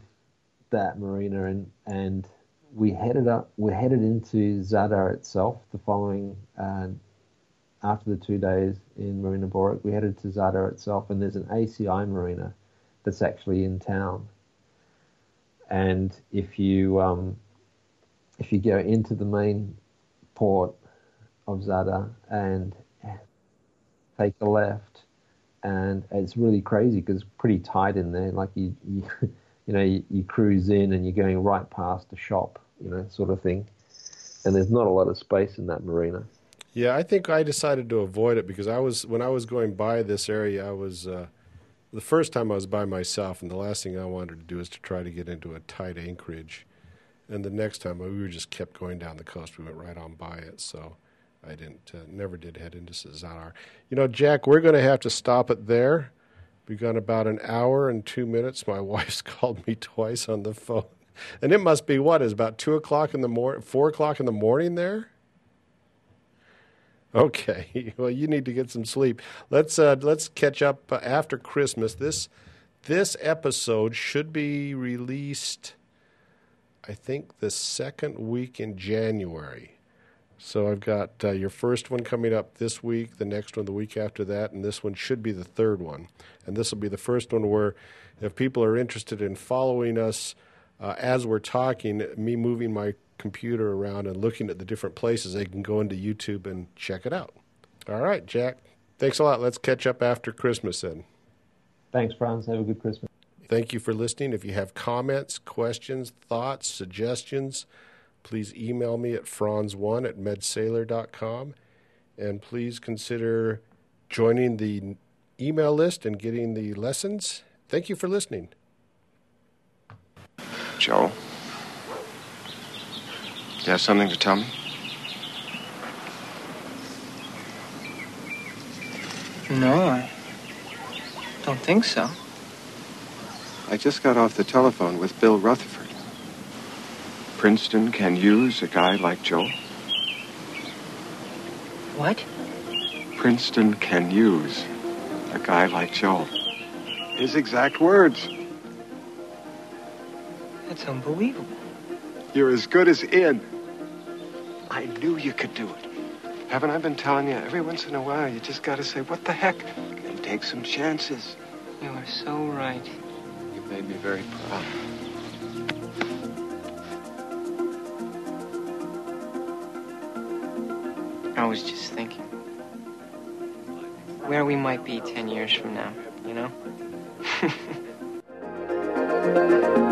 that marina and and we headed up. We headed into Zadar itself the following uh, after the two days in Marina Borik. We headed to Zadar itself, and there's an ACI marina that's actually in town. And if you um, if you go into the main port of Zadar and take a left, and it's really crazy because it's pretty tight in there. Like you, you you know, you, you, cruise in and you're going right past a shop, you know, sort of thing. And there's not a lot of space in that marina. Yeah, I think I decided to avoid it because I was when I was going by this area, I was uh, the first time I was by myself, and the last thing I wanted to do is to try to get into a tight anchorage. And the next time we were just kept going down the coast, we went right on by it. So I didn't, uh, never did head into Zadar. You know, Jack, we're going to have to stop it there. We've gone about an hour and two minutes. My wife's called me twice on the phone. And it must be what is about two o'clock in the morning, four o'clock in the morning there. Okay, well, you need to get some sleep. Let's uh, let's catch up uh, after Christmas. This this episode should be released, I think, the second week in January. So I've got uh, your first one coming up this week, the next one the week after that, and this one should be the third one. And this will be the first one where, if people are interested in following us uh, as we're talking, me moving my computer around and looking at the different places, they can go into YouTube and check it out. All right, Jack. Thanks a lot. Let's catch up after Christmas then. Thanks, Franz. Have a good Christmas. Thank you for listening. If you have comments, questions, thoughts, suggestions, please email me at franz1 at medsailor.com. And please consider joining the email list and getting the lessons. Thank you for listening. Joe, do you have something to tell me? No, I don't think so. I just got off the telephone with Bill Rutherford. Princeton can use a guy like Joe? What? Princeton can use a guy like Joe. His exact words. That's unbelievable. You're as good as in. I knew you could do it. Haven't I been telling you? Every once in a while, you just gotta say, what the heck? And take some chances. You are so right. You made me very proud. Was just thinking where we might be 10 years from now, you know?